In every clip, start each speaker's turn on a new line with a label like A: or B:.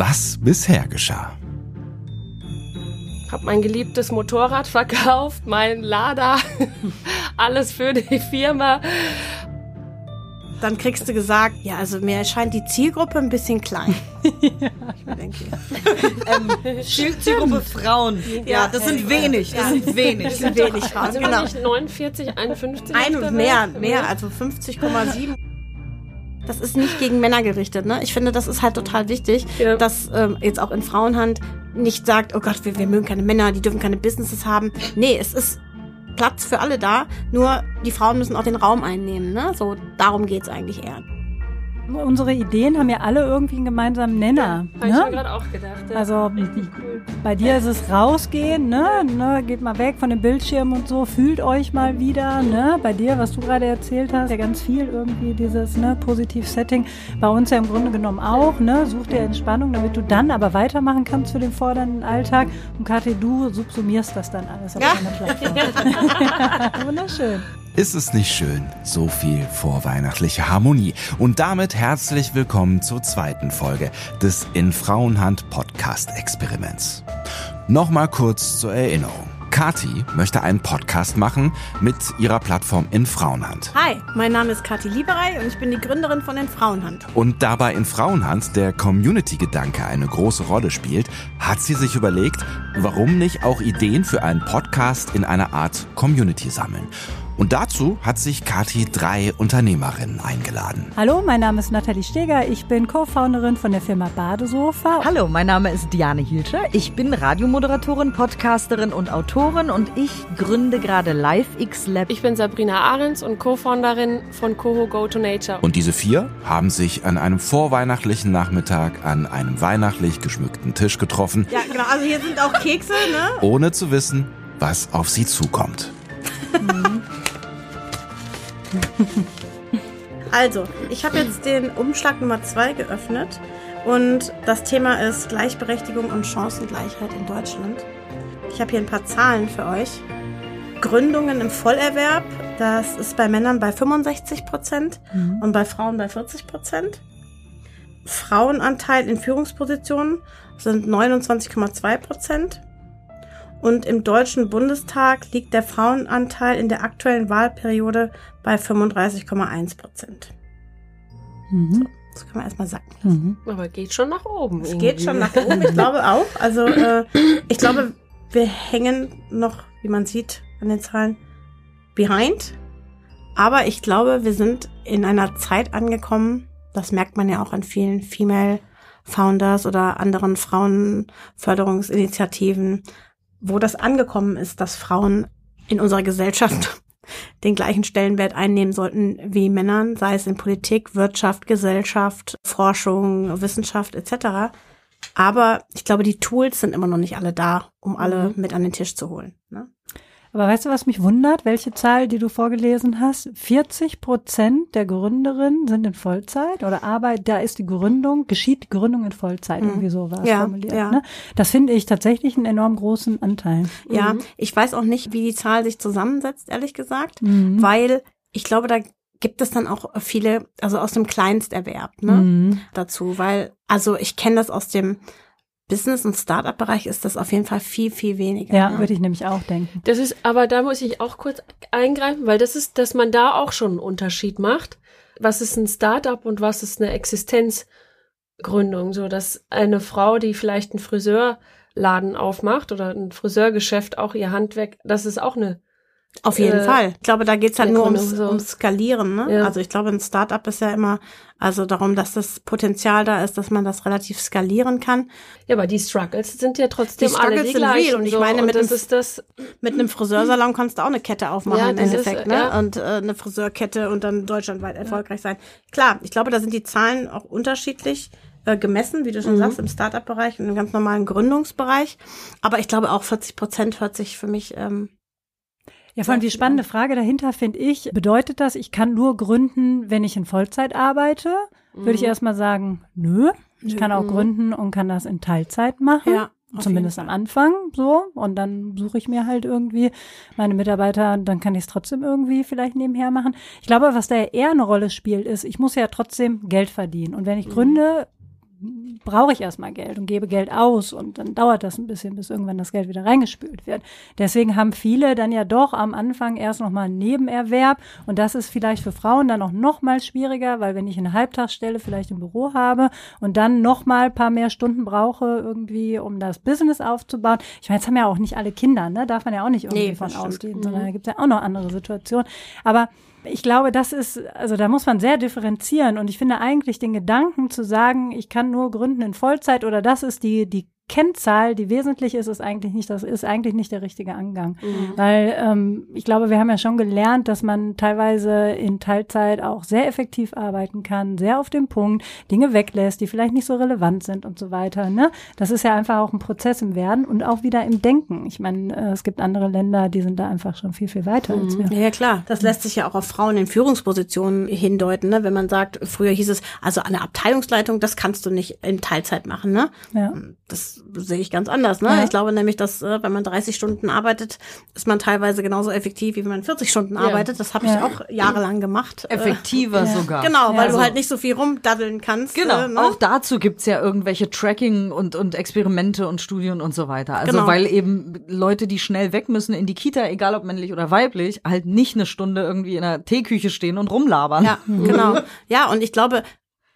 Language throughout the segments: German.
A: was bisher geschah.
B: Hab mein geliebtes Motorrad verkauft, mein Lader, alles für die Firma.
C: Dann kriegst du gesagt, ja, also mir erscheint die Zielgruppe ein bisschen klein. ja. Ich denke,
D: ähm, Zielgruppe Frauen. Ja, das sind wenig. Das sind wenig. Das sind wenig
B: Frauen. Also genau. nicht 49, 51?
C: Ein, mehr, mehr, also 50,7 das ist nicht gegen Männer gerichtet. Ne? Ich finde, das ist halt total wichtig, ja. dass ähm, jetzt auch in Frauenhand nicht sagt, oh Gott, wir, wir mögen keine Männer, die dürfen keine Businesses haben. Nee, es ist Platz für alle da, nur die Frauen müssen auch den Raum einnehmen. Ne? So, darum geht's eigentlich eher
E: unsere Ideen haben ja alle irgendwie einen gemeinsamen Nenner.
B: Ja, ne? ich gerade auch gedacht. Ja.
E: Also cool. bei dir ist es rausgehen, ne? ne? Geht mal weg von dem Bildschirm und so, fühlt euch mal wieder, ne? Bei dir, was du gerade erzählt hast, ja ganz viel irgendwie dieses ne, Positiv-Setting. Bei uns ja im Grunde genommen auch, ne? Such dir Entspannung, damit du dann aber weitermachen kannst für den fordernden Alltag. Und Kathi, du subsumierst das dann alles auf ja. deiner Plattform. Wunderschön.
A: Ist es nicht schön? So viel vorweihnachtliche Harmonie. Und damit herzlich willkommen zur zweiten Folge des In Frauenhand Podcast Experiments. Nochmal kurz zur Erinnerung. Kati möchte einen Podcast machen mit ihrer Plattform In Frauenhand.
C: Hi, mein Name ist Kati Lieberei und ich bin die Gründerin von In Frauenhand.
A: Und dabei In Frauenhand der Community-Gedanke eine große Rolle spielt, hat sie sich überlegt, warum nicht auch Ideen für einen Podcast in einer Art Community sammeln. Und dazu hat sich Kati drei Unternehmerinnen eingeladen.
E: Hallo, mein Name ist Nathalie Steger. Ich bin Co-Founderin von der Firma Badesofa.
D: Hallo, mein Name ist Diane Hielscher. Ich bin Radiomoderatorin, Podcasterin und Autorin und ich gründe gerade Live X Lab.
B: Ich bin Sabrina Ahrens und Co-Founderin von Coho Go to Nature.
A: Und diese vier haben sich an einem vorweihnachtlichen Nachmittag an einem weihnachtlich geschmückten Tisch getroffen.
C: Ja, genau. Also hier sind auch Kekse, ne?
A: Ohne zu wissen, was auf sie zukommt.
C: Also, ich habe jetzt den Umschlag Nummer 2 geöffnet und das Thema ist Gleichberechtigung und Chancengleichheit in Deutschland. Ich habe hier ein paar Zahlen für euch. Gründungen im Vollerwerb, das ist bei Männern bei 65 Prozent mhm. und bei Frauen bei 40 Prozent. Frauenanteil in Führungspositionen sind 29,2 Prozent. Und im Deutschen Bundestag liegt der Frauenanteil in der aktuellen Wahlperiode bei 35,1 Prozent. Mhm. So, das kann man erstmal sagen.
B: Mhm. Aber geht schon nach oben.
C: Es geht schon nach oben, ich glaube auch. Also äh, ich glaube, wir hängen noch, wie man sieht an den Zahlen, behind. Aber ich glaube, wir sind in einer Zeit angekommen, das merkt man ja auch an vielen Female Founders oder anderen Frauenförderungsinitiativen, wo das angekommen ist, dass Frauen in unserer Gesellschaft den gleichen Stellenwert einnehmen sollten wie Männern, sei es in Politik, Wirtschaft, Gesellschaft, Forschung, Wissenschaft etc. Aber ich glaube, die Tools sind immer noch nicht alle da, um alle mhm. mit an den Tisch zu holen. Ne?
E: Aber weißt du, was mich wundert? Welche Zahl, die du vorgelesen hast? 40 Prozent der Gründerinnen sind in Vollzeit oder Arbeit, da ist die Gründung, geschieht die Gründung in Vollzeit, mhm. irgendwie so war es ja, formuliert. Ja. Ne? Das finde ich tatsächlich einen enorm großen Anteil.
C: Ja, mhm. ich weiß auch nicht, wie die Zahl sich zusammensetzt, ehrlich gesagt, mhm. weil ich glaube, da gibt es dann auch viele, also aus dem Kleinsterwerb, ne, mhm. dazu, weil, also ich kenne das aus dem Business- und Startup-Bereich ist das auf jeden Fall viel, viel weniger.
E: Ja, würde ich nämlich auch denken.
B: Das ist, aber da muss ich auch kurz eingreifen, weil das ist, dass man da auch schon einen Unterschied macht. Was ist ein Startup und was ist eine Existenzgründung? So, dass eine Frau, die vielleicht einen Friseurladen aufmacht oder ein Friseurgeschäft auch ihr Handwerk, das ist auch eine
C: auf jeden äh, Fall. Ich glaube, da geht's halt nur ums, so. ums Skalieren. Ne? Ja. Also ich glaube, ein Startup ist ja immer also darum, dass das Potenzial da ist, dass man das relativ skalieren kann.
B: Ja, aber die Struggles sind ja trotzdem die Struggles alle die
C: sind. Real. Und ich meine, und mit, einem, das, mit einem Friseursalon kannst du auch eine Kette aufmachen ja, im Endeffekt. Ist, ne? Ja. Und äh, eine Friseurkette und dann deutschlandweit erfolgreich sein. Klar, ich glaube, da sind die Zahlen auch unterschiedlich äh, gemessen, wie du schon mhm. sagst, im Startup-Bereich und im ganz normalen Gründungsbereich. Aber ich glaube auch 40 Prozent hört sich für mich ähm,
E: ja, vor allem die spannende Frage dahinter finde ich, bedeutet das, ich kann nur gründen, wenn ich in Vollzeit arbeite? Mhm. Würde ich mhm. erstmal sagen, nö. Ich kann auch gründen und kann das in Teilzeit machen. Ja. Zumindest am Anfang so. Und dann suche ich mir halt irgendwie meine Mitarbeiter, dann kann ich es trotzdem irgendwie vielleicht nebenher machen. Ich glaube, was da eher eine Rolle spielt, ist, ich muss ja trotzdem Geld verdienen. Und wenn ich mhm. gründe, brauche ich erstmal Geld und gebe Geld aus und dann dauert das ein bisschen, bis irgendwann das Geld wieder reingespült wird. Deswegen haben viele dann ja doch am Anfang erst nochmal einen Nebenerwerb und das ist vielleicht für Frauen dann auch noch mal schwieriger, weil wenn ich eine Halbtagsstelle vielleicht im Büro habe und dann noch mal ein paar mehr Stunden brauche irgendwie, um das Business aufzubauen. Ich meine, jetzt haben ja auch nicht alle Kinder, ne? Darf man ja auch nicht irgendwie
C: Nee,
E: von
C: stimmt.
E: ausgehen, sondern da gibt es ja auch noch andere Situationen. Aber ich glaube, das ist, also da muss man sehr differenzieren. Und ich finde eigentlich den Gedanken zu sagen, ich kann nur gründen in Vollzeit oder das ist die, die Kennzahl, die wesentlich ist, ist eigentlich nicht, das ist eigentlich nicht der richtige Angang. Weil ähm, ich glaube, wir haben ja schon gelernt, dass man teilweise in Teilzeit auch sehr effektiv arbeiten kann, sehr auf den Punkt, Dinge weglässt, die vielleicht nicht so relevant sind und so weiter. Ne? Das ist ja einfach auch ein Prozess im Werden und auch wieder im Denken. Ich meine, äh, es gibt andere Länder, die sind da einfach schon viel, viel weiter als wir.
C: Ja, ja, klar. Das lässt sich ja auch auf Frauen in Führungspositionen hindeuten, ne? Wenn man sagt, früher hieß es, also eine Abteilungsleitung, das kannst du nicht in Teilzeit machen, ne?
E: Ja.
C: Das sehe ich ganz anders, ne?
E: Ja.
C: Ich glaube nämlich, dass äh, wenn man 30 Stunden arbeitet, ist man teilweise genauso effektiv, wie wenn man 40 Stunden arbeitet. Das habe ich
E: Ja.
C: auch jahrelang gemacht. Äh,
D: Effektiver sogar.
C: Genau, weil
E: Ja.
C: du halt nicht so viel rumdaddeln kannst.
D: Genau,
C: äh, ne?
D: auch dazu gibt's ja irgendwelche Tracking und, und Experimente und Studien und so weiter. Also
C: Genau.
D: weil eben Leute, die schnell weg müssen in die Kita, egal ob männlich oder weiblich, halt nicht eine Stunde irgendwie in der Teeküche stehen und rumlabern.
C: Ja, genau. Ja, und ich glaube,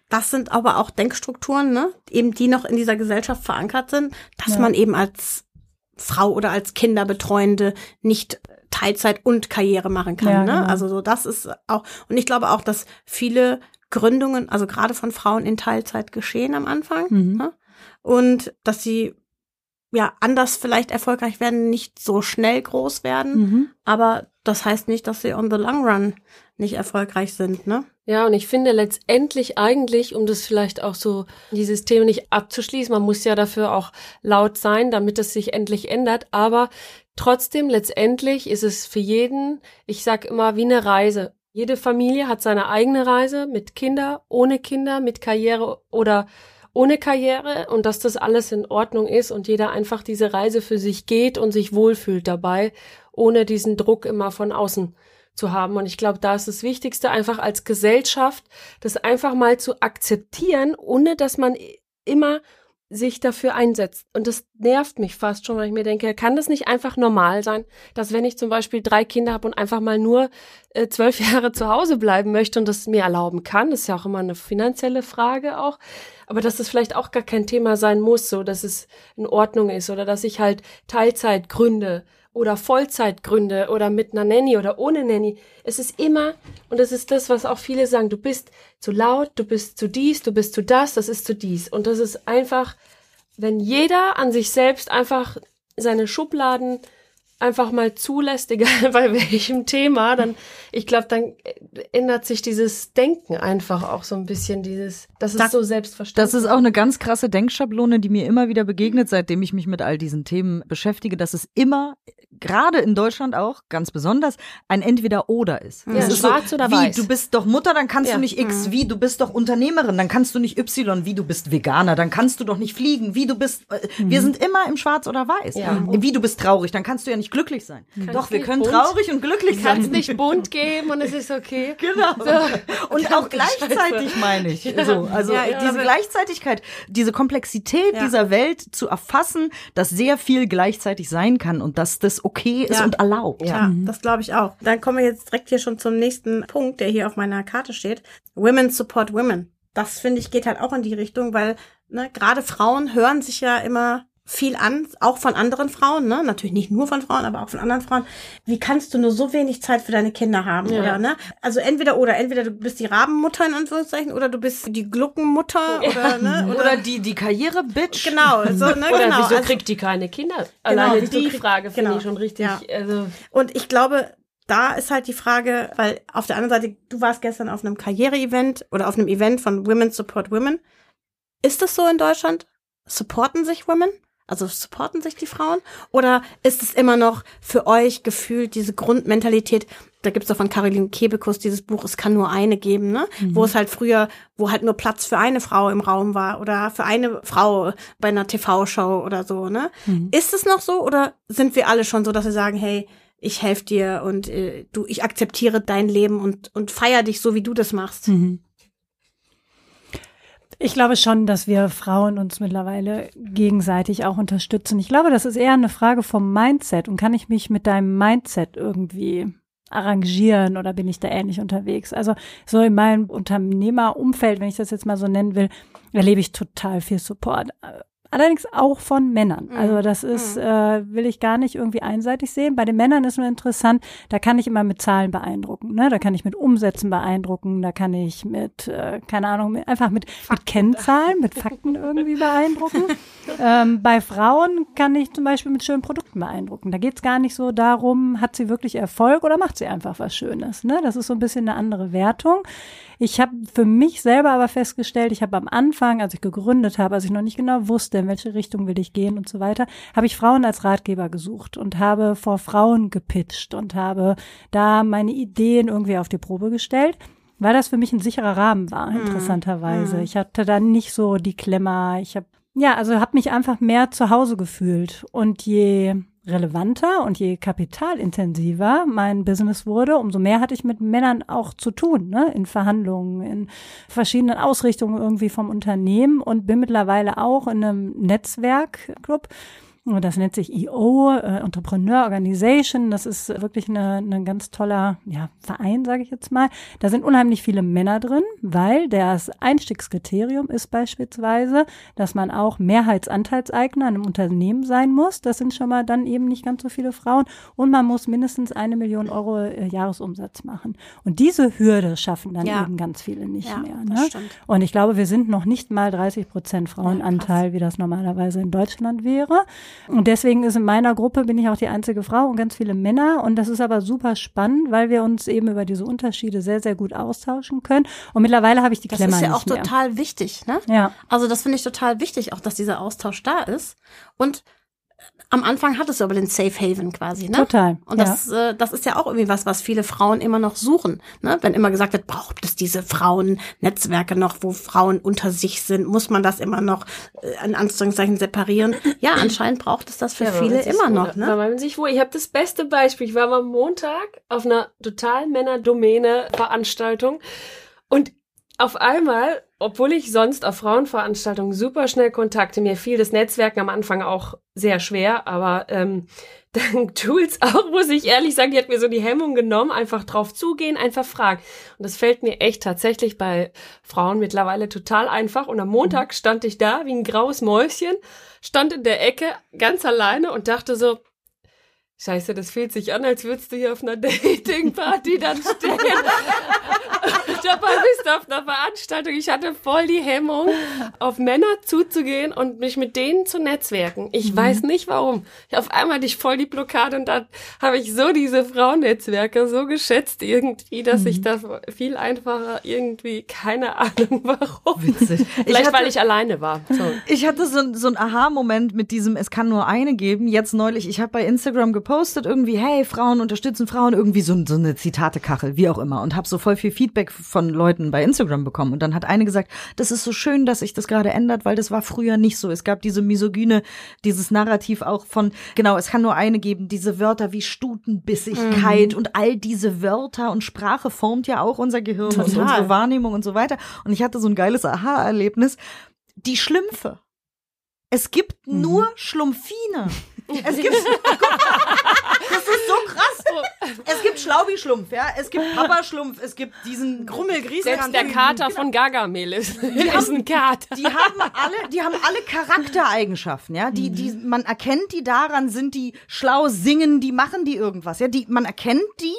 C: das sind aber auch Denkstrukturen, ne, eben die noch in dieser Gesellschaft verankert sind, dass
E: Ja.
C: man eben als Frau oder als Kinderbetreuende nicht Teilzeit und Karriere machen kann.
E: Ja,
C: ne?
E: genau.
C: Also so das ist auch und ich glaube auch, dass viele Gründungen, also gerade von Frauen in Teilzeit geschehen am Anfang
E: Mhm.
C: ne? und dass sie ja anders vielleicht erfolgreich werden, nicht so schnell groß werden,
E: Mhm.
C: aber das heißt nicht, dass sie on the long run nicht erfolgreich sind, ne?
B: Ja, und ich finde letztendlich eigentlich, um das vielleicht auch so, dieses Thema nicht abzuschließen, man muss ja dafür auch laut sein, damit es sich endlich ändert, aber trotzdem letztendlich ist es für jeden, ich sag immer, wie eine Reise. Jede Familie hat seine eigene Reise mit Kinder, ohne Kinder, mit Karriere oder ohne Karriere und dass das alles in Ordnung ist und jeder einfach diese Reise für sich geht und sich wohlfühlt dabei, ohne diesen Druck immer von außen zu haben. Und ich glaube, da ist das Wichtigste einfach als Gesellschaft, das einfach mal zu akzeptieren, ohne dass man immer sich dafür einsetzt. Und das nervt mich fast schon, weil ich mir denke, kann das nicht einfach normal sein, dass wenn ich zum Beispiel drei Kinder habe und einfach mal nur äh, zwölf Jahre zu Hause bleiben möchte und das mir erlauben kann, das ist ja auch immer eine finanzielle Frage auch, aber dass das vielleicht auch gar kein Thema sein muss, so dass es in Ordnung ist oder dass ich halt Teilzeit gründe oder Vollzeit gründe oder mit einer Nanny oder ohne Nanny. Es ist immer, und das ist das, was auch viele sagen, du bist zu laut, du bist zu dies, du bist zu das, das ist zu dies. Und das ist einfach, wenn jeder an sich selbst einfach seine Schubladen einfach mal zulässt, egal bei welchem Thema, dann, ich glaube, dann ändert sich dieses Denken einfach auch so ein bisschen, dieses, das ist
C: Da-
B: so selbstverständlich.
D: Das ist auch eine ganz krasse Denkschablone, die mir immer wieder begegnet, seitdem ich mich mit all diesen Themen beschäftige, dass es immer, gerade in Deutschland auch, ganz besonders, ein Entweder-Oder ist.
B: Ja,
D: ist
B: schwarz oder
D: wie,
B: weiß.
D: Du bist doch Mutter, dann kannst
B: Ja.
D: du nicht X, wie, du bist doch Unternehmerin, dann kannst du nicht Y, wie, du bist Veganer, dann kannst du doch nicht fliegen, wie, du bist, äh, wir sind immer im Schwarz oder Weiß.
B: Ja.
D: Wie, du bist traurig, dann kannst du ja nicht glücklich sein. Doch, wir
B: nicht
D: können
B: bunt.
D: traurig und glücklich
B: Du kannst
D: sein.
B: nicht bunt geben und es ist okay.
D: Genau.
B: So.
D: Und auch gleichzeitig meine ich. So, also
C: Ja, ich
D: diese Gleichzeitigkeit, diese Komplexität
C: Ja.
D: dieser Welt zu erfassen, dass sehr viel gleichzeitig sein kann und dass das okay ist
C: Ja.
D: und erlaubt.
C: Ja, das glaube ich auch. Dann kommen wir jetzt direkt hier schon zum nächsten Punkt, der hier auf meiner Karte steht. Women support women. Das finde ich geht halt auch in die Richtung, weil ne, gerade Frauen hören sich ja immer viel an, auch von anderen Frauen, ne? Natürlich nicht nur von Frauen, aber auch von anderen Frauen. Wie kannst du nur so wenig Zeit für deine Kinder haben,
B: Ja.
C: oder ne? Also entweder oder, entweder du bist die Rabenmutter in Anführungszeichen oder du bist die Gluckenmutter oder ne?
D: Oder die, die Karriere-Bitch.
C: genau, so ne,
B: Oder
C: genau.
B: wieso
C: Also-
B: kriegt die keine Kinder? Alleine
C: wieso
B: die Frage finde
C: genau.
B: ich schon richtig.
C: Ja.
B: Also,
C: Und ich glaube, da ist halt die Frage, weil auf der anderen Seite, du warst gestern auf einem Karriere-Event oder auf einem Event von Women Support Women. Ist das so in Deutschland? Supporten sich Women? Also supporten sich die Frauen? Oder ist es immer noch für euch gefühlt diese Grundmentalität, da gibt's doch von Caroline Kebekus dieses Buch, es kann nur eine geben, ne? Wo es halt früher, wo halt nur Platz für eine Frau im Raum war oder für eine Frau bei einer TV-Show oder so, ne? Ist es noch so oder sind wir alle schon so, dass wir sagen, hey, ich helfe dir und äh, du, ich akzeptiere dein Leben und, und feier dich so, wie du das machst?
E: Ich glaube schon, dass wir Frauen uns mittlerweile gegenseitig auch unterstützen. Ich glaube, das ist eher eine Frage vom Mindset. Und kann ich mich mit deinem Mindset irgendwie arrangieren oder bin ich da ähnlich unterwegs? Also so in meinem Unternehmerumfeld, wenn ich das jetzt mal so nennen will, erlebe ich total viel Support Allerdings auch von Männern. Mhm. Also das ist, mhm. äh, will ich gar nicht irgendwie einseitig sehen. Bei den Männern ist nur interessant, da kann ich immer mit Zahlen beeindrucken. Ne? Da kann ich mit Umsätzen beeindrucken, da kann ich mit, äh, keine Ahnung, mit, einfach mit, mit Kennzahlen, mit Fakten irgendwie beeindrucken. ähm, bei Frauen kann ich zum Beispiel mit schönen Produkten beeindrucken. Da geht es gar nicht so darum, hat sie wirklich Erfolg oder macht sie einfach was Schönes. Ne? Das ist so ein bisschen eine andere Wertung. Ich habe für mich selber aber festgestellt, ich habe am Anfang, als ich gegründet habe, als ich noch nicht genau wusste, in welche Richtung will ich gehen und so weiter, habe ich Frauen als Ratgeber gesucht und habe vor Frauen gepitcht und habe da meine Ideen irgendwie auf die Probe gestellt weil das für mich ein sicherer Rahmen war, mhm. interessanterweise. Mhm. Ich hatte dann nicht so die Klemmer. Ich habe ja, also habe mich einfach mehr zu Hause gefühlt und je relevanter und je kapitalintensiver mein Business wurde, umso mehr hatte ich mit Männern auch zu tun, ne? in Verhandlungen, in verschiedenen Ausrichtungen irgendwie vom Unternehmen und bin mittlerweile auch in einem Netzwerkclub das nennt sich EO, äh, Entrepreneur Organization. Das ist wirklich eine, eine ganz toller ja, Verein, sage ich jetzt mal. Da sind unheimlich viele Männer drin, weil das Einstiegskriterium ist beispielsweise, dass man auch Mehrheitsanteilseigner in einem Unternehmen sein muss. Das sind schon mal dann eben nicht ganz so viele Frauen. Und man muss mindestens eine Million Euro äh, Jahresumsatz machen. Und diese Hürde schaffen dann ja. eben ganz viele nicht ja, mehr. Ne? Und ich glaube, wir sind noch nicht mal 30 Prozent Frauenanteil, wie das normalerweise in Deutschland wäre. Und deswegen ist in meiner Gruppe bin ich auch die einzige Frau und ganz viele Männer. Und das ist aber super spannend, weil wir uns eben über diese Unterschiede sehr, sehr gut austauschen können. Und mittlerweile habe ich die Klemmer
C: Das ist
E: ja
C: auch total wichtig, ne?
E: Ja.
C: Also das finde ich total wichtig, auch dass dieser Austausch da ist. Und am Anfang hattest du aber den Safe Haven quasi, ne?
E: Total.
C: Und das, ja. äh, das ist ja auch irgendwie was, was viele Frauen immer noch suchen. Ne? Wenn immer gesagt wird, braucht es diese Frauennetzwerke noch, wo Frauen unter sich sind, muss man das immer noch äh, in Anführungszeichen separieren. Ja, anscheinend braucht es das für ja, viele immer noch. Ne?
B: Weil man sich wohl. Ich habe das beste Beispiel. Ich war am Montag auf einer total Männerdomäne-Veranstaltung und auf einmal, obwohl ich sonst auf Frauenveranstaltungen super schnell Kontakte, mir fiel das Netzwerken am Anfang auch sehr schwer, aber ähm, dank Tools auch, muss ich ehrlich sagen, die hat mir so die Hemmung genommen, einfach drauf zugehen, einfach fragen. Und das fällt mir echt tatsächlich bei Frauen mittlerweile total einfach. Und am Montag mhm. stand ich da wie ein graues Mäuschen, stand in der Ecke ganz alleine und dachte so, Scheiße, das fühlt sich an, als würdest du hier auf einer Dating-Party dann stehen. Dabei bist du auf einer Veranstaltung. Ich hatte voll die Hemmung, auf Männer zuzugehen und mich mit denen zu netzwerken. Ich mhm. weiß nicht warum. Auf einmal hatte ich voll die Blockade und dann habe ich so diese Frauennetzwerke so geschätzt irgendwie, dass mhm. ich da viel einfacher irgendwie, keine Ahnung warum. Witzig. Vielleicht, hatte, weil ich alleine war.
D: So. Ich hatte so, so ein Aha-Moment mit diesem, es kann nur eine geben. Jetzt neulich, ich habe bei Instagram gepostet irgendwie, hey, Frauen unterstützen Frauen, irgendwie so, so eine Zitate-Kachel, wie auch immer. Und habe so voll viel Feedback von Leuten bei Instagram bekommen. Und dann hat eine gesagt, das ist so schön, dass sich das gerade ändert, weil das war früher nicht so. Es gab diese misogyne, dieses Narrativ auch von, genau, es kann nur eine geben, diese Wörter wie Stutenbissigkeit mhm. und all diese Wörter und Sprache formt ja auch unser Gehirn Total. und unsere Wahrnehmung und so weiter. Und ich hatte so ein geiles Aha-Erlebnis. Die Schlümpfe. Es gibt mhm. nur Schlumpfine. Es gibt, das ist so krass. Es gibt Schlaubi-Schlumpf, ja. Es gibt Papa-Schlumpf, es gibt diesen Grummelgries.
B: Selbst der Kater von Gargamel ist, die ist haben, ein Kater.
D: Die haben alle, die haben alle Charaktereigenschaften, ja. Die, die, man erkennt die daran, sind die schlau, singen, die machen die irgendwas, ja. Die, man erkennt die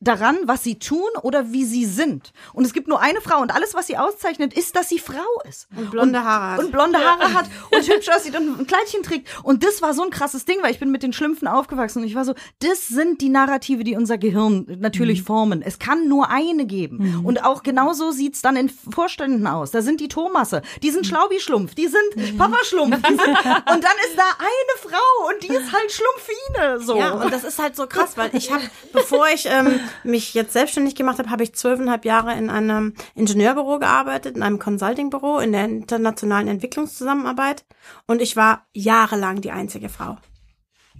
D: daran, was sie tun oder wie sie sind. Und es gibt nur eine Frau und alles, was sie auszeichnet, ist, dass sie Frau ist.
C: Und blonde Haare
D: hat. Und blonde Haare hat und hübsch aussieht und ein Kleidchen trägt. Und das war so ein krasses Ding, weil ich bin mit den Schlümpfen aufgewachsen und ich war so, das sind die Narrative, die unser Gehirn natürlich mhm. formen. Es kann nur eine geben. Mhm. Und auch genauso sieht's dann in Vorständen aus. Da sind die Thomasse, die sind mhm. Schlaubi-Schlumpf, die sind mhm. Papa-Schlumpf. und dann ist da eine Frau und die ist halt Schlumpfine. So.
C: Ja, und das ist halt so krass, weil ich habe, bevor ich ähm, mich jetzt selbstständig gemacht habe, habe ich zwölfeinhalb Jahre in einem Ingenieurbüro gearbeitet, in einem Consultingbüro, in der internationalen Entwicklungszusammenarbeit. Und ich war jahrelang die einzige Frau.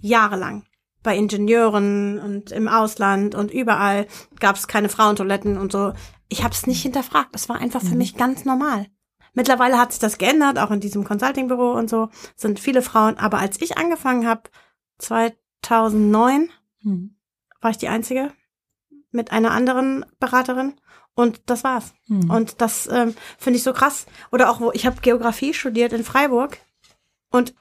C: Jahrelang. Bei Ingenieuren und im Ausland und überall gab es keine Frauentoiletten und so. Ich habe es nicht hinterfragt. Das war einfach für mhm. mich ganz normal. Mittlerweile hat sich das geändert, auch in diesem Consulting-Büro und so sind viele Frauen. Aber als ich angefangen habe, 2009,
E: Mhm.
C: war ich die Einzige mit einer anderen Beraterin und das war's.
E: Mhm.
C: Und das ähm, finde ich so krass. Oder auch, wo ich habe Geografie studiert in Freiburg und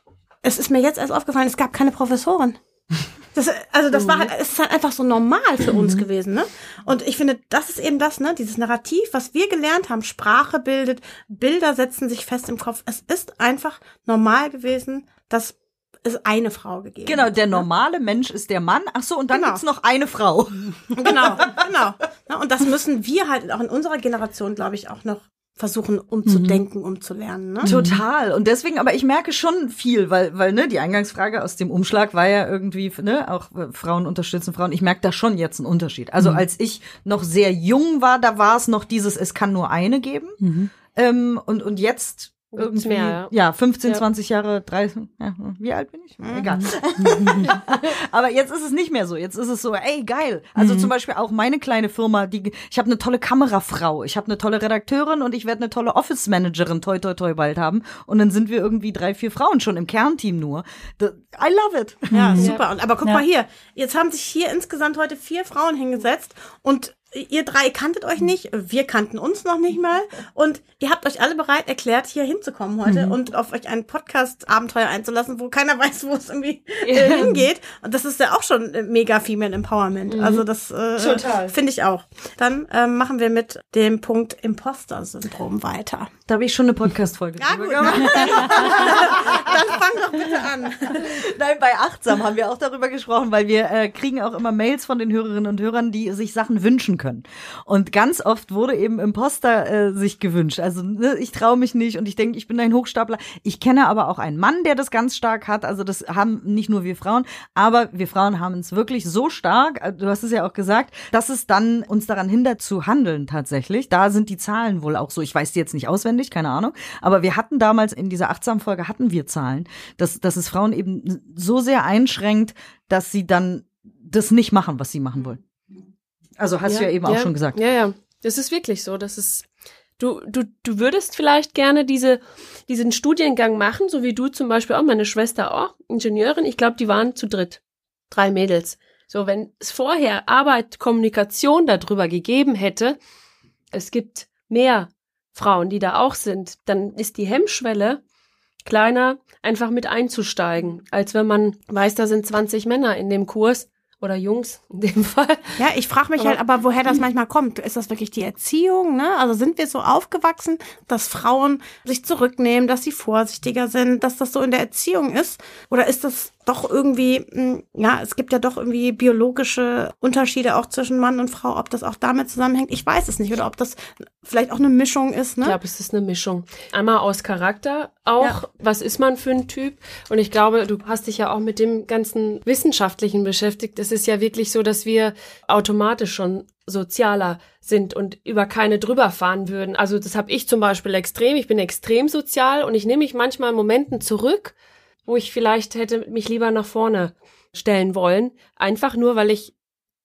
C: es ist mir jetzt erst aufgefallen, es gab keine Professorin. Das, also das war halt, es ist halt einfach so normal für uns gewesen, ne? Und ich finde, das ist eben das, ne? Dieses Narrativ, was wir gelernt haben, Sprache bildet, Bilder setzen sich fest im Kopf. Es ist einfach normal gewesen, dass es eine Frau gegeben
D: Genau, der
C: ne?
D: normale Mensch ist der Mann. Ach so, und dann
C: Genau.
D: gibt's noch eine Frau.
C: Genau, genau. Und das müssen wir halt auch in unserer Generation, glaube ich, auch noch versuchen umzudenken, umzulernen. Ne?
D: Total. Und deswegen, aber ich merke schon viel, weil, weil, ne, die Eingangsfrage aus dem Umschlag war ja irgendwie, ne, auch äh, Frauen unterstützen Frauen. Ich merke da schon jetzt einen Unterschied. Also als ich noch sehr jung war, da war es noch dieses, es kann nur eine geben.
E: Mhm.
D: Ähm, und, und jetzt irgendwie,
B: mehr,
D: ja. 15,
B: Ja.
D: 20 Jahre, 30, ja, wie alt bin ich? Egal. Aber jetzt ist es nicht mehr so. Jetzt ist es so, ey, geil. Also zum Beispiel auch meine kleine Firma, die, ich habe eine tolle Kamerafrau, ich habe eine tolle Redakteurin und ich werde eine tolle Office-Managerin toi toi toi bald haben. Und dann sind wir irgendwie drei, vier Frauen schon im Kernteam nur. I love it.
C: Ja, super. Und, aber guck
E: Ja.
C: mal hier, jetzt haben sich hier insgesamt heute vier Frauen hingesetzt und ihr drei kanntet euch nicht, wir kannten uns noch nicht mal und ihr habt euch alle bereit erklärt, hier hinzukommen heute
B: Mhm.
C: und auf euch ein Podcast-Abenteuer einzulassen, wo keiner weiß, wo es irgendwie äh, hingeht. Und das ist ja auch schon äh, mega Female Empowerment.
B: Mhm.
C: Also das äh, finde ich auch. Dann ähm, machen wir mit dem Punkt Imposter-Syndrom weiter.
D: Da habe ich schon eine Podcast-Folge
C: Ja, gut. Dann fang doch bitte an.
D: Nein, bei Achtsam haben wir auch darüber gesprochen, weil wir äh, kriegen auch immer Mails von den Hörerinnen und Hörern, die sich Sachen wünschen können. Und ganz oft wurde eben Imposter äh, sich gewünscht. Also ne, ich traue mich nicht und ich denke, ich bin ein Hochstapler. Ich kenne aber auch einen Mann, der das ganz stark hat. Also das haben nicht nur wir Frauen, aber wir Frauen haben es wirklich so stark, äh, du hast es ja auch gesagt, dass es dann uns daran hindert zu handeln tatsächlich. Da sind die Zahlen wohl auch so. Ich weiß die jetzt nicht auswendig, keine Ahnung. Aber wir hatten damals in dieser Achtsam-Folge hatten wir Zahlen, dass, dass es Frauen eben so sehr einschränkt, dass sie dann das nicht machen, was sie machen wollen. Also hast du ja eben auch schon gesagt.
B: Ja, ja. Das ist wirklich so. Das ist, du, du, du würdest vielleicht gerne diese, diesen Studiengang machen, so wie du zum Beispiel auch, meine Schwester auch, Ingenieurin. Ich glaube, die waren zu dritt. Drei Mädels. So, wenn es vorher Arbeit, Kommunikation darüber gegeben hätte, es gibt mehr Frauen, die da auch sind, dann ist die Hemmschwelle kleiner, einfach mit einzusteigen, als wenn man weiß, da sind 20 Männer in dem Kurs oder Jungs in dem Fall.
C: Ja, ich frage mich
B: Aber-
C: halt aber, woher das manchmal kommt. Ist das wirklich die Erziehung? Ne? Also sind wir so aufgewachsen, dass Frauen sich zurücknehmen, dass sie vorsichtiger sind, dass das so in der Erziehung ist? Oder ist das doch irgendwie, mh, ja, es gibt ja doch irgendwie biologische Unterschiede auch zwischen Mann und Frau, ob das auch damit zusammenhängt? Ich weiß es nicht. Oder ob das vielleicht auch eine Mischung ist, ne?
B: Ich glaube, es ist eine Mischung. Einmal aus Charakter auch,
C: Ja.
B: was ist man für ein Typ? Und ich glaube, du hast dich ja auch mit dem ganzen Wissenschaftlichen beschäftigt. Es ist ja wirklich so, dass wir automatisch schon sozialer sind und über keine drüber fahren würden. Also das habe ich zum Beispiel extrem. Ich bin extrem sozial und ich nehme mich manchmal in Momenten zurück, wo ich vielleicht hätte mich lieber nach vorne stellen wollen. Einfach nur, weil ich,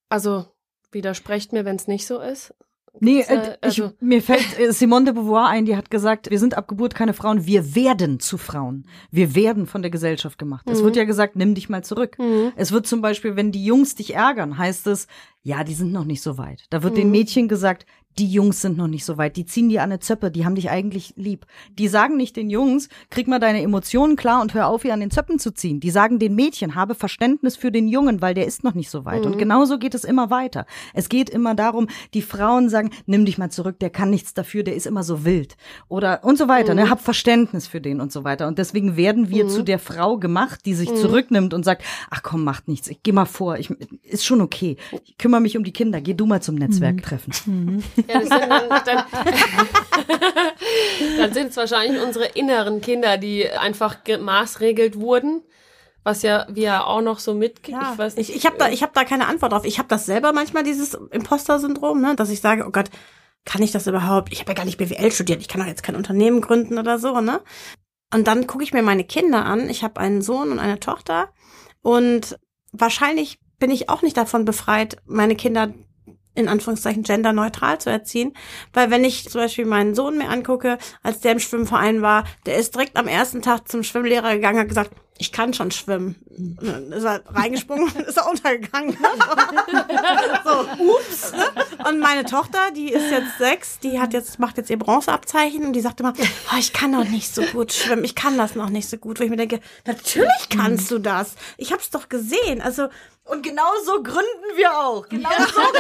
B: also widersprecht mir, wenn es nicht so ist.
D: Nee,
B: äh,
D: äh, ich,
B: also-
D: mir fällt äh, Simone de Beauvoir ein, die hat gesagt, wir sind ab Geburt keine Frauen, wir werden zu Frauen. Wir werden von der Gesellschaft gemacht. Es
B: Mhm.
D: wird ja gesagt, nimm dich mal zurück.
B: Mhm.
D: Es wird zum Beispiel, wenn die Jungs dich ärgern, heißt es, ja, die sind noch nicht so weit. Da wird
B: Mhm.
D: den Mädchen gesagt, die Jungs sind noch nicht so weit. Die ziehen dir an eine Zöppe, die haben dich eigentlich lieb. Die sagen nicht den Jungs, krieg mal deine Emotionen klar und hör auf, ihr an den Zöppen zu ziehen. Die sagen den Mädchen, habe Verständnis für den Jungen, weil der ist noch nicht so weit. Und genauso geht es immer weiter. Es geht immer darum, die Frauen sagen, nimm dich mal zurück, der kann nichts dafür, der ist immer so wild. Oder und so weiter, ne? Hab Verständnis für den und so weiter. Und deswegen werden wir zu der Frau gemacht, die sich zurücknimmt und sagt, ach komm, macht nichts, ich geh mal vor, ich, ist schon okay. Ich kümmere mich um die Kinder, geh du mal zum Netzwerktreffen.
B: Ja, das sind dann, dann, dann sind es wahrscheinlich unsere inneren Kinder, die einfach gemaßregelt wurden, was ja wir ja auch noch so mitkriegen.
C: Ja,
B: ich weiß nicht.
C: ich, ich habe da, ich hab da keine Antwort drauf. Ich habe das selber manchmal, dieses Imposter-Syndrom, ne? dass ich sage, oh Gott, kann ich das überhaupt? Ich habe ja gar nicht BWL studiert, ich kann doch jetzt kein Unternehmen gründen oder so, ne? Und dann gucke ich mir meine Kinder an. Ich habe einen Sohn und eine Tochter und wahrscheinlich bin ich auch nicht davon befreit, meine Kinder in Anführungszeichen genderneutral zu erziehen. Weil wenn ich zum Beispiel meinen Sohn mir angucke, als der im Schwimmverein war, der ist direkt am ersten Tag zum Schwimmlehrer gegangen, hat gesagt, ich kann schon schwimmen. Dann ist er reingesprungen, ist er untergegangen. so, ups. Und meine Tochter, die ist jetzt sechs, die hat jetzt, macht jetzt ihr Bronzeabzeichen und die sagt immer, oh, ich kann noch nicht so gut schwimmen, ich kann das noch nicht so gut. Wo ich mir denke, natürlich kannst du das. Ich hab's doch gesehen. Also,
D: Und genau so gründen wir auch. Genau so gründen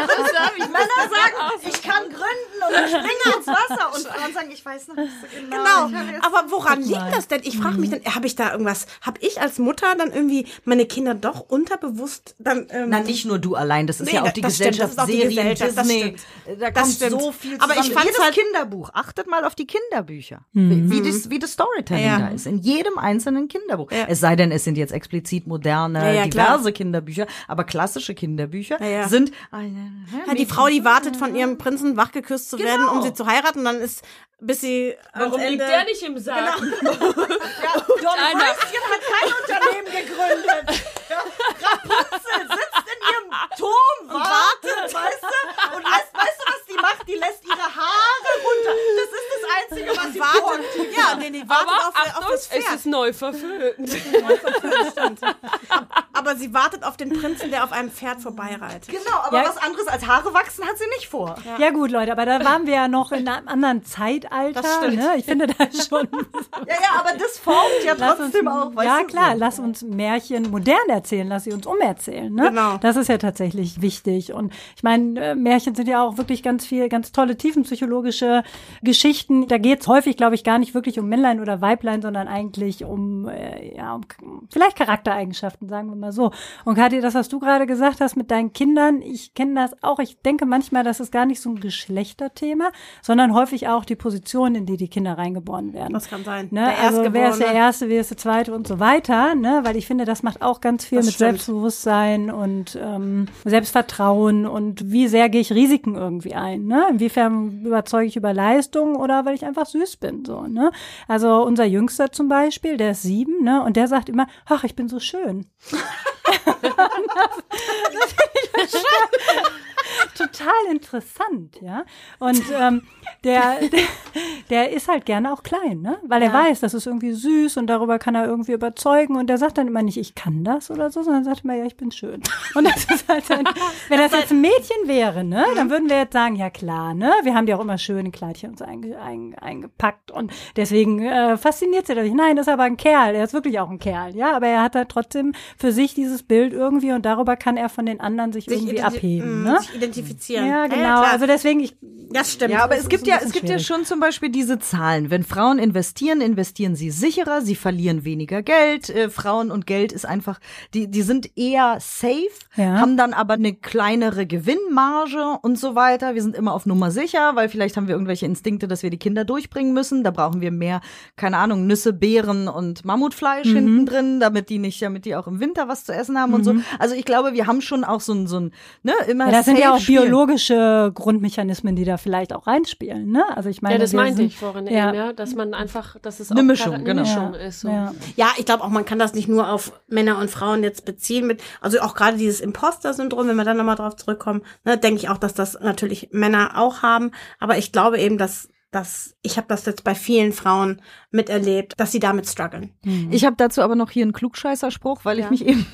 D: wir. Männer sagen, ich kann gründen und ich springe ins Wasser. Und Frauen sagen, ich weiß noch nicht so genau.
C: Genau,
D: Ich
C: aber woran liegt das denn? Ich frage mich dann, habe ich da irgendwas, habe ich als Mutter dann irgendwie meine Kinder doch unterbewusst dann ähm,
D: Na, nicht nur du allein, das ist
C: Nee,
D: ja auch die
C: das stimmt, das
D: Gesellschaft,
C: ist auch die
D: Serien,
C: Gesellschaft, das
D: Disney. Da
C: Das
D: kommt
C: stimmt.
D: so viel
C: Aber ich
D: zusammen.
C: fand's
D: Jedes
C: halt-
D: Kinderbuch, achtet mal auf die Kinderbücher. Wie, das, wie das Storytelling
C: Ja.
D: da ist. In jedem einzelnen Kinderbuch.
C: Ja.
D: Es sei denn, es sind jetzt explizit moderne,
C: Ja, ja,
D: diverse
C: klar.
D: Kinderbücher, aber klassische Kinderbücher
C: Ja, ja.
D: sind
C: Ja, die Frau, die wartet von ihrem Prinzen wachgeküsst zu werden, um
D: Genau.
C: sie zu heiraten, und dann ist, bis sie
B: Warum
C: ans
B: liegt der nicht im Sarg?
D: Ja, Don. Röschen hat kein Unternehmen gegründet. Ja, Rapunzel sitzt in ihrem Turm, wartet, weißt du? Und lässt, weißt du, was die macht? Die lässt ihre Haare runter. Das ist das Einzige, was sie
C: wartet, ja, nee, die wartet
B: Aber
C: auf, auf
B: Achtung,
C: das
B: es
C: Pferd.
B: ist neu verföhnt.
C: Aber sie wartet auf den Prinzen, der auf einem Pferd voreireitet.
D: Genau, aber
E: Ja.
D: was anderes als Haare wachsen hat sie nicht vor.
E: Ja gut, Leute, aber da waren wir ja noch in einem anderen Zeitalter.
C: Das stimmt.
E: Ne? Ich finde das schon.
D: Ja, ja, aber das formt ja
E: Lass
D: trotzdem
E: uns,
D: auch, weißt
E: ja klar,
D: so.
E: lass uns Märchen modern erzählen, lass sie uns umerzählen. Ne?
C: Genau.
E: Das ist ja tatsächlich wichtig. Und ich meine, äh, Märchen sind ja auch wirklich ganz viel, ganz tolle tiefenpsychologische Geschichten. Da geht es häufig, glaube ich, gar nicht wirklich um Männlein oder Weiblein, sondern eigentlich um, äh, ja, um vielleicht Charaktereigenschaften, sagen wir mal so. Und Kathi, das, was du gerade gesagt hast mit deinen Kindern, ich kenne das auch. Ich denke manchmal, das ist gar nicht so ein Geschlechterthema, sondern häufig auch die Position, in die die Kinder reingeboren werden.
C: Das kann sein.
E: Ne?
C: Der
E: also wer ist der. Erste, wer ist der Zweite und so weiter, ne? Weil ich finde, das macht auch ganz viel
C: Das
E: mit
C: stimmt.
E: Selbstbewusstsein und ähm, Selbstvertrauen und wie sehr gehe ich Risiken irgendwie ein, ne? Inwiefern überzeuge ich über Leistung oder weil ich einfach süß bin, so, ne? Also unser Jüngster zum Beispiel, der ist sieben, ne? Und der sagt immer, ach, ich bin so schön das, das finde ich total interessant, ja. Und ähm, der, der, der ist halt gerne auch klein, ne? Weil er weiß, das ist irgendwie süß und darüber kann er irgendwie überzeugen. Und der sagt dann immer nicht, ich kann das oder so, sondern sagt immer, ja, ich bin schön. Und das ist halt ein, wenn das jetzt ein Mädchen wäre, ne, dann würden wir jetzt sagen, ja klar, ne? Wir haben die auch immer schöne Kleidchen uns einge, ein, eingepackt und deswegen äh, fasziniert sie dadurch. Nein, das ist aber ein Kerl. Er ist wirklich auch ein Kerl, ja. Aber er hat halt trotzdem für sich dieses Bild irgendwie und darüber kann er von den anderen sich,
C: Sich
E: irgendwie abheben,
C: mm,
E: ne?
C: Sich identifizieren.
E: Ja, genau.
C: klar.
E: also deswegen, ich,
C: das stimmt.
D: Ja, aber
E: Das
D: es gibt ja, es gibt ja
E: schwierig.
D: schon zum Beispiel diese Zahlen. Wenn Frauen investieren, investieren sie sicherer, sie verlieren weniger Geld. Äh, Frauen und Geld ist einfach, die, die sind eher safe,
E: Ja.
D: haben dann aber eine kleinere Gewinnmarge und so weiter. Wir sind immer auf Nummer sicher, weil vielleicht haben wir irgendwelche Instinkte, dass wir die Kinder durchbringen müssen. Da brauchen wir mehr, keine Ahnung, Nüsse, Beeren und Mammutfleisch
E: Mhm.
D: hinten drin, damit die nicht, damit die auch im Winter was zu essen haben und so. Also ich glaube, wir haben schon auch so ein, so ein, ne, immer
E: Mhm. ja, das sind ja auch
D: spielen.
E: biologische Grundmechanismen, die da vielleicht auch reinspielen, ne? Also ich meine,
B: Ja, das meinte
E: sind-
B: ich vorhin
E: ja.
B: eben, ja, dass man einfach, dass es
D: Eine
B: auch
D: Mischung,
B: eine
D: genau.
B: Mischung ist. So.
E: ja.
C: Ja, ich glaube auch, man kann das nicht nur auf Männer und Frauen jetzt beziehen mit, also auch gerade dieses Imposter-Syndrom, wenn wir dann nochmal drauf zurückkommen, ne, denke ich auch, dass das natürlich Männer auch haben. Aber ich glaube eben, dass, dass ich habe das jetzt bei vielen Frauen miterlebt, dass sie damit strugglen.
D: Ich habe dazu aber noch hier einen Klugscheißerspruch, weil ich mich eben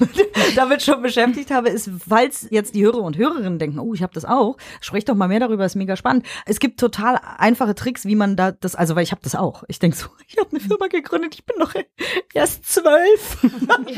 D: damit schon beschäftigt habe, ist, falls jetzt die Hörer und Hörerinnen denken, oh, ich habe das auch, sprecht doch mal mehr darüber, ist mega spannend. Es gibt total einfache Tricks, wie man da das, also weil ich habe das auch. Ich denk so, ich habe eine Firma gegründet, ich bin noch erst zwölf. so, ist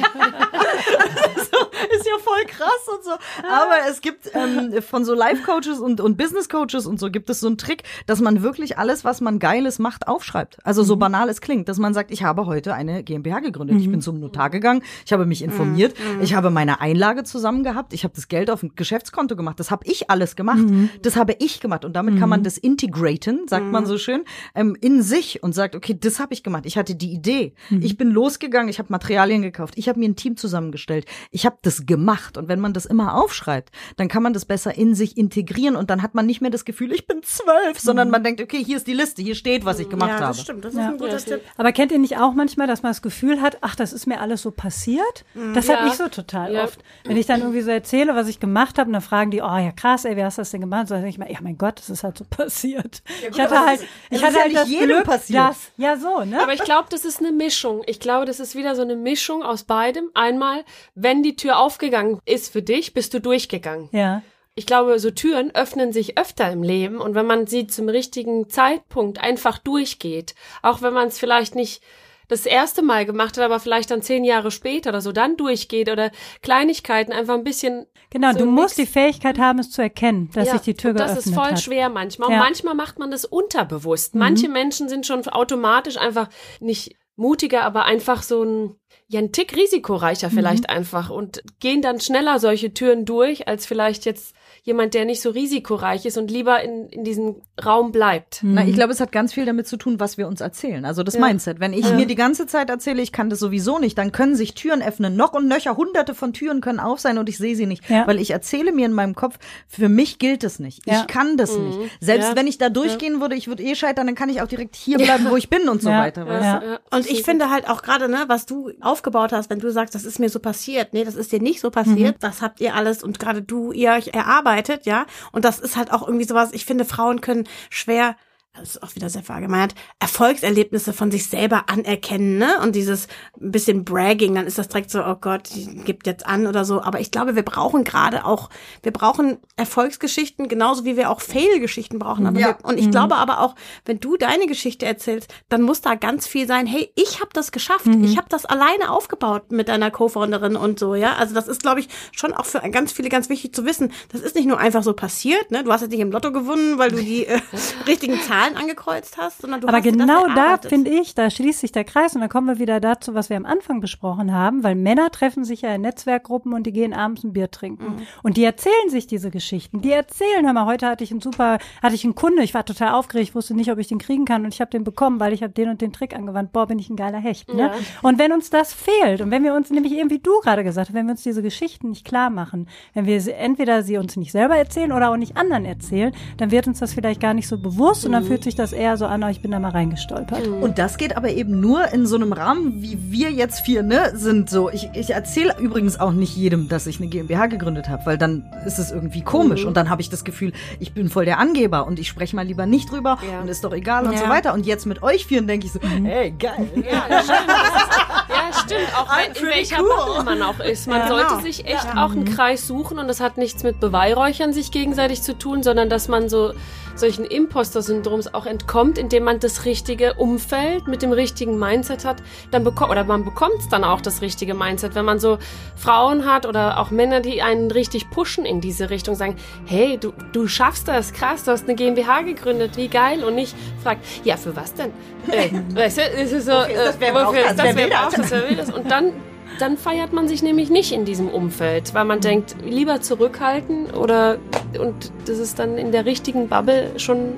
D: ja voll krass und so. Aber es gibt ähm, von so Life-Coaches und, und Business-Coaches und so gibt es so einen Trick, dass man wirklich alles, was man Geiles macht, aufschreibt. Also so banal es klingt, dass man sagt, ich habe heute eine GmbH gegründet. Ich bin zum Notar gegangen, ich habe mich informiert, ich habe meine Einlage zusammen gehabt, ich habe das Geld auf ein Geschäftskonto gemacht. Das habe ich alles gemacht. Das habe ich gemacht. Und damit kann man das integraten, sagt man so schön, ähm, in sich und sagt, okay, das habe ich gemacht. Ich hatte die Idee. Ich bin losgegangen, ich habe Materialien gekauft, ich habe mir ein Team zusammengestellt. Ich habe das gemacht. Und wenn man das das immer aufschreibt, dann kann man das besser in sich integrieren und dann hat man nicht mehr das Gefühl, ich bin zwölf, sondern man denkt, okay, hier ist die Liste, hier steht, was ich gemacht
C: ja, das
D: habe.
C: stimmt. Das ist
E: Ja.
C: ein guter
B: Ja.
C: Tipp.
E: Aber kennt ihr nicht auch manchmal, dass man das Gefühl hat, ach, das ist mir alles so passiert? Das
B: Ja.
E: habe ich so total
B: Ja.
E: oft. Wenn ich dann irgendwie so erzähle, was ich gemacht habe, und dann fragen die, oh ja krass, ey, wie hast du das denn gemacht? So, dann denke ich mir, ja mein Gott, das ist halt so passiert. ich hatte halt, ich hatte
D: ist ja
E: halt
D: nicht
E: das
D: jedem
E: Glück,
D: passiert.
E: dass, ja so, ne?
B: Aber ich glaube, das ist eine Mischung. Ich glaube, das ist wieder so eine Mischung aus beidem. Einmal, wenn die Tür aufgegangen ist für dich, bist du durchgegangen.
E: ja.
B: Ich glaube, so Türen öffnen sich öfter im Leben und wenn man sie zum richtigen Zeitpunkt einfach durchgeht, auch wenn man es vielleicht nicht das erste Mal gemacht hat, aber vielleicht dann zehn Jahre später oder so dann durchgeht oder Kleinigkeiten einfach ein bisschen.
E: Genau,
B: so
E: du musst die Fähigkeit haben, es zu erkennen, dass
B: Ja,
E: sich die Tür
B: und das
E: geöffnet
B: ist voll
E: hat.
B: schwer manchmal. Und
E: Ja. Mhm.
B: manchmal macht man das unterbewusst. Manche Menschen sind schon automatisch einfach nicht mutiger, aber einfach so ein, ja, ein Tick risikoreicher
E: Mhm.
B: vielleicht einfach und gehen dann schneller solche Türen durch, als vielleicht jetzt jemand, der nicht so risikoreich ist und lieber in, in diesem Raum bleibt.
D: Na, ich glaube, es hat ganz viel damit zu tun, was wir uns erzählen. Also das Mindset. Wenn ich mir die ganze Zeit erzähle, ich kann das sowieso nicht, dann können sich Türen öffnen. Noch und nöcher, hunderte von Türen können auf sein und ich sehe sie nicht.
E: Ja.
D: Weil ich erzähle mir in meinem Kopf, für mich gilt es nicht.
E: Ja.
D: Ich kann das nicht. Selbst
B: Ja.
D: wenn ich da durchgehen würde, ich würde eh scheitern, dann kann ich auch direkt hier bleiben, wo ich bin und so
E: Ja.
D: weiter.
E: Ja.
B: Ja.
C: Und ich finde halt auch gerade, ne, was du aufgebaut hast, wenn du sagst, das ist mir so passiert, nee, das ist dir nicht so passiert, das habt ihr alles und gerade du, ihr euch erarbeitet, ja. Und das ist halt auch irgendwie sowas, ich finde, Frauen können schwer, das ist auch wieder sehr verallgemeinert, Erfolgserlebnisse von sich selber anerkennen, ne? Und dieses ein bisschen Bragging, dann ist das direkt so, oh Gott, die gibt jetzt an oder so. Aber ich glaube, wir brauchen gerade auch, wir brauchen Erfolgsgeschichten, genauso wie wir auch Fail-Geschichten brauchen. Aber
D: Ja.
C: wir, und ich glaube aber auch, wenn du deine Geschichte erzählst, dann muss da ganz viel sein, hey, ich habe das geschafft. Ich habe das alleine aufgebaut mit deiner Co-Founderin und so, ja. Also das ist, glaube ich, schon auch für ganz viele ganz wichtig zu wissen. Das ist nicht nur einfach so passiert, ne? Du hast jetzt nicht im Lotto gewonnen, weil du die äh, richtigen Zahlen angekreuzt hast, sondern du
E: Aber
C: hast
E: genau da finde ich, da schließt sich der Kreis und da kommen wir wieder dazu, was wir am Anfang besprochen haben, weil Männer treffen sich ja in Netzwerkgruppen und die gehen abends ein Bier trinken.
C: Mhm.
E: Und die erzählen sich diese Geschichten. Die erzählen, hör mal, heute hatte ich einen super, hatte ich einen Kunde, ich war total aufgeregt, wusste nicht, ob ich den kriegen kann und ich habe den bekommen, weil ich habe den und den Trick angewandt. Boah, bin ich ein geiler Hecht. Ne?
B: Ja.
E: Und wenn uns das fehlt und wenn wir uns nämlich eben, wie du gerade gesagt hast, wenn wir uns diese Geschichten nicht klar machen, wenn wir sie, entweder sie uns nicht selber erzählen oder auch nicht anderen erzählen, dann wird uns das vielleicht gar nicht so bewusst und dann fühlt sich das eher so an, oh, ich bin da mal reingestolpert.
D: Und das geht aber eben nur in so einem Rahmen, wie wir jetzt vier, ne, sind so. Ich, ich erzähle übrigens auch nicht jedem, dass ich eine GmbH gegründet habe, weil dann ist es irgendwie komisch und dann habe ich das Gefühl, ich bin voll der Angeber und ich spreche mal lieber nicht drüber
B: Ja.
D: und ist doch egal und
C: Ja.
D: so weiter. Und jetzt mit euch vieren denke ich so, hey, geil.
B: Ja, stimmt. Ja, stimmt. Auch wenn, in welcher
D: cool.
B: Bubble man auch ist. Man
C: Ja,
B: sollte
C: genau.
B: sich echt auch einen Kreis suchen und das hat nichts mit Beweihräuchern sich gegenseitig zu tun, sondern dass man so solchen Imposter-Syndroms auch entkommt, indem man das richtige Umfeld mit dem richtigen Mindset hat, dann bekommt, oder man bekommt dann auch das richtige Mindset, wenn man so Frauen hat oder auch Männer, die einen richtig pushen in diese Richtung, sagen, hey, du, du schaffst das, krass, du hast eine GmbH gegründet, wie geil, und nicht fragt, ja, für was denn? Äh, weißt du, ist so,
D: Wofür ist das, wer
B: äh,
D: braucht das,
B: das,
D: wer
B: braucht das, wer will das? Und dann, dann feiert man sich nämlich nicht in diesem Umfeld, weil man
D: Mhm.
B: denkt, lieber zurückhalten oder, und das ist dann in der richtigen Bubble schon,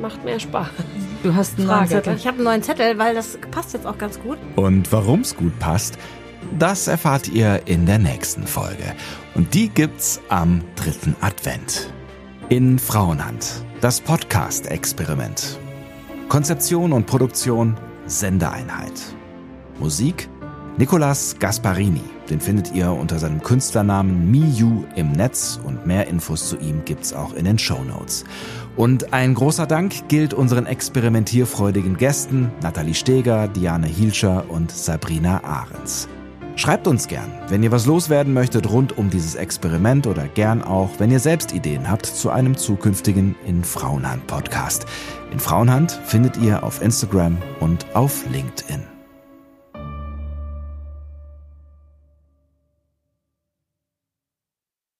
B: macht mehr Spaß.
D: Du hast einen neuen
B: Frage,
D: Zettel.
C: Ich habe einen neuen Zettel, weil das passt jetzt auch ganz gut.
A: Und warum's gut passt, das erfahrt ihr in der nächsten Folge. Und die gibt's am dritten Advent. In Frauenhand, das Podcast-Experiment. Konzeption und Produktion Sendeeinheit. Musik Nicolas Gasparini. Den findet ihr unter seinem Künstlernamen Miyu im Netz und mehr Infos zu ihm gibt's auch in den Shownotes. Und ein großer Dank gilt unseren experimentierfreudigen Gästen Nathalie Steger, Diane Hielscher und Sabrina Ahrens. Schreibt uns gern, wenn ihr was loswerden möchtet rund um dieses Experiment oder gern auch, wenn ihr selbst Ideen habt zu einem zukünftigen In Frauenhand Podcast. In Frauenhand findet ihr auf Instagram und auf LinkedIn.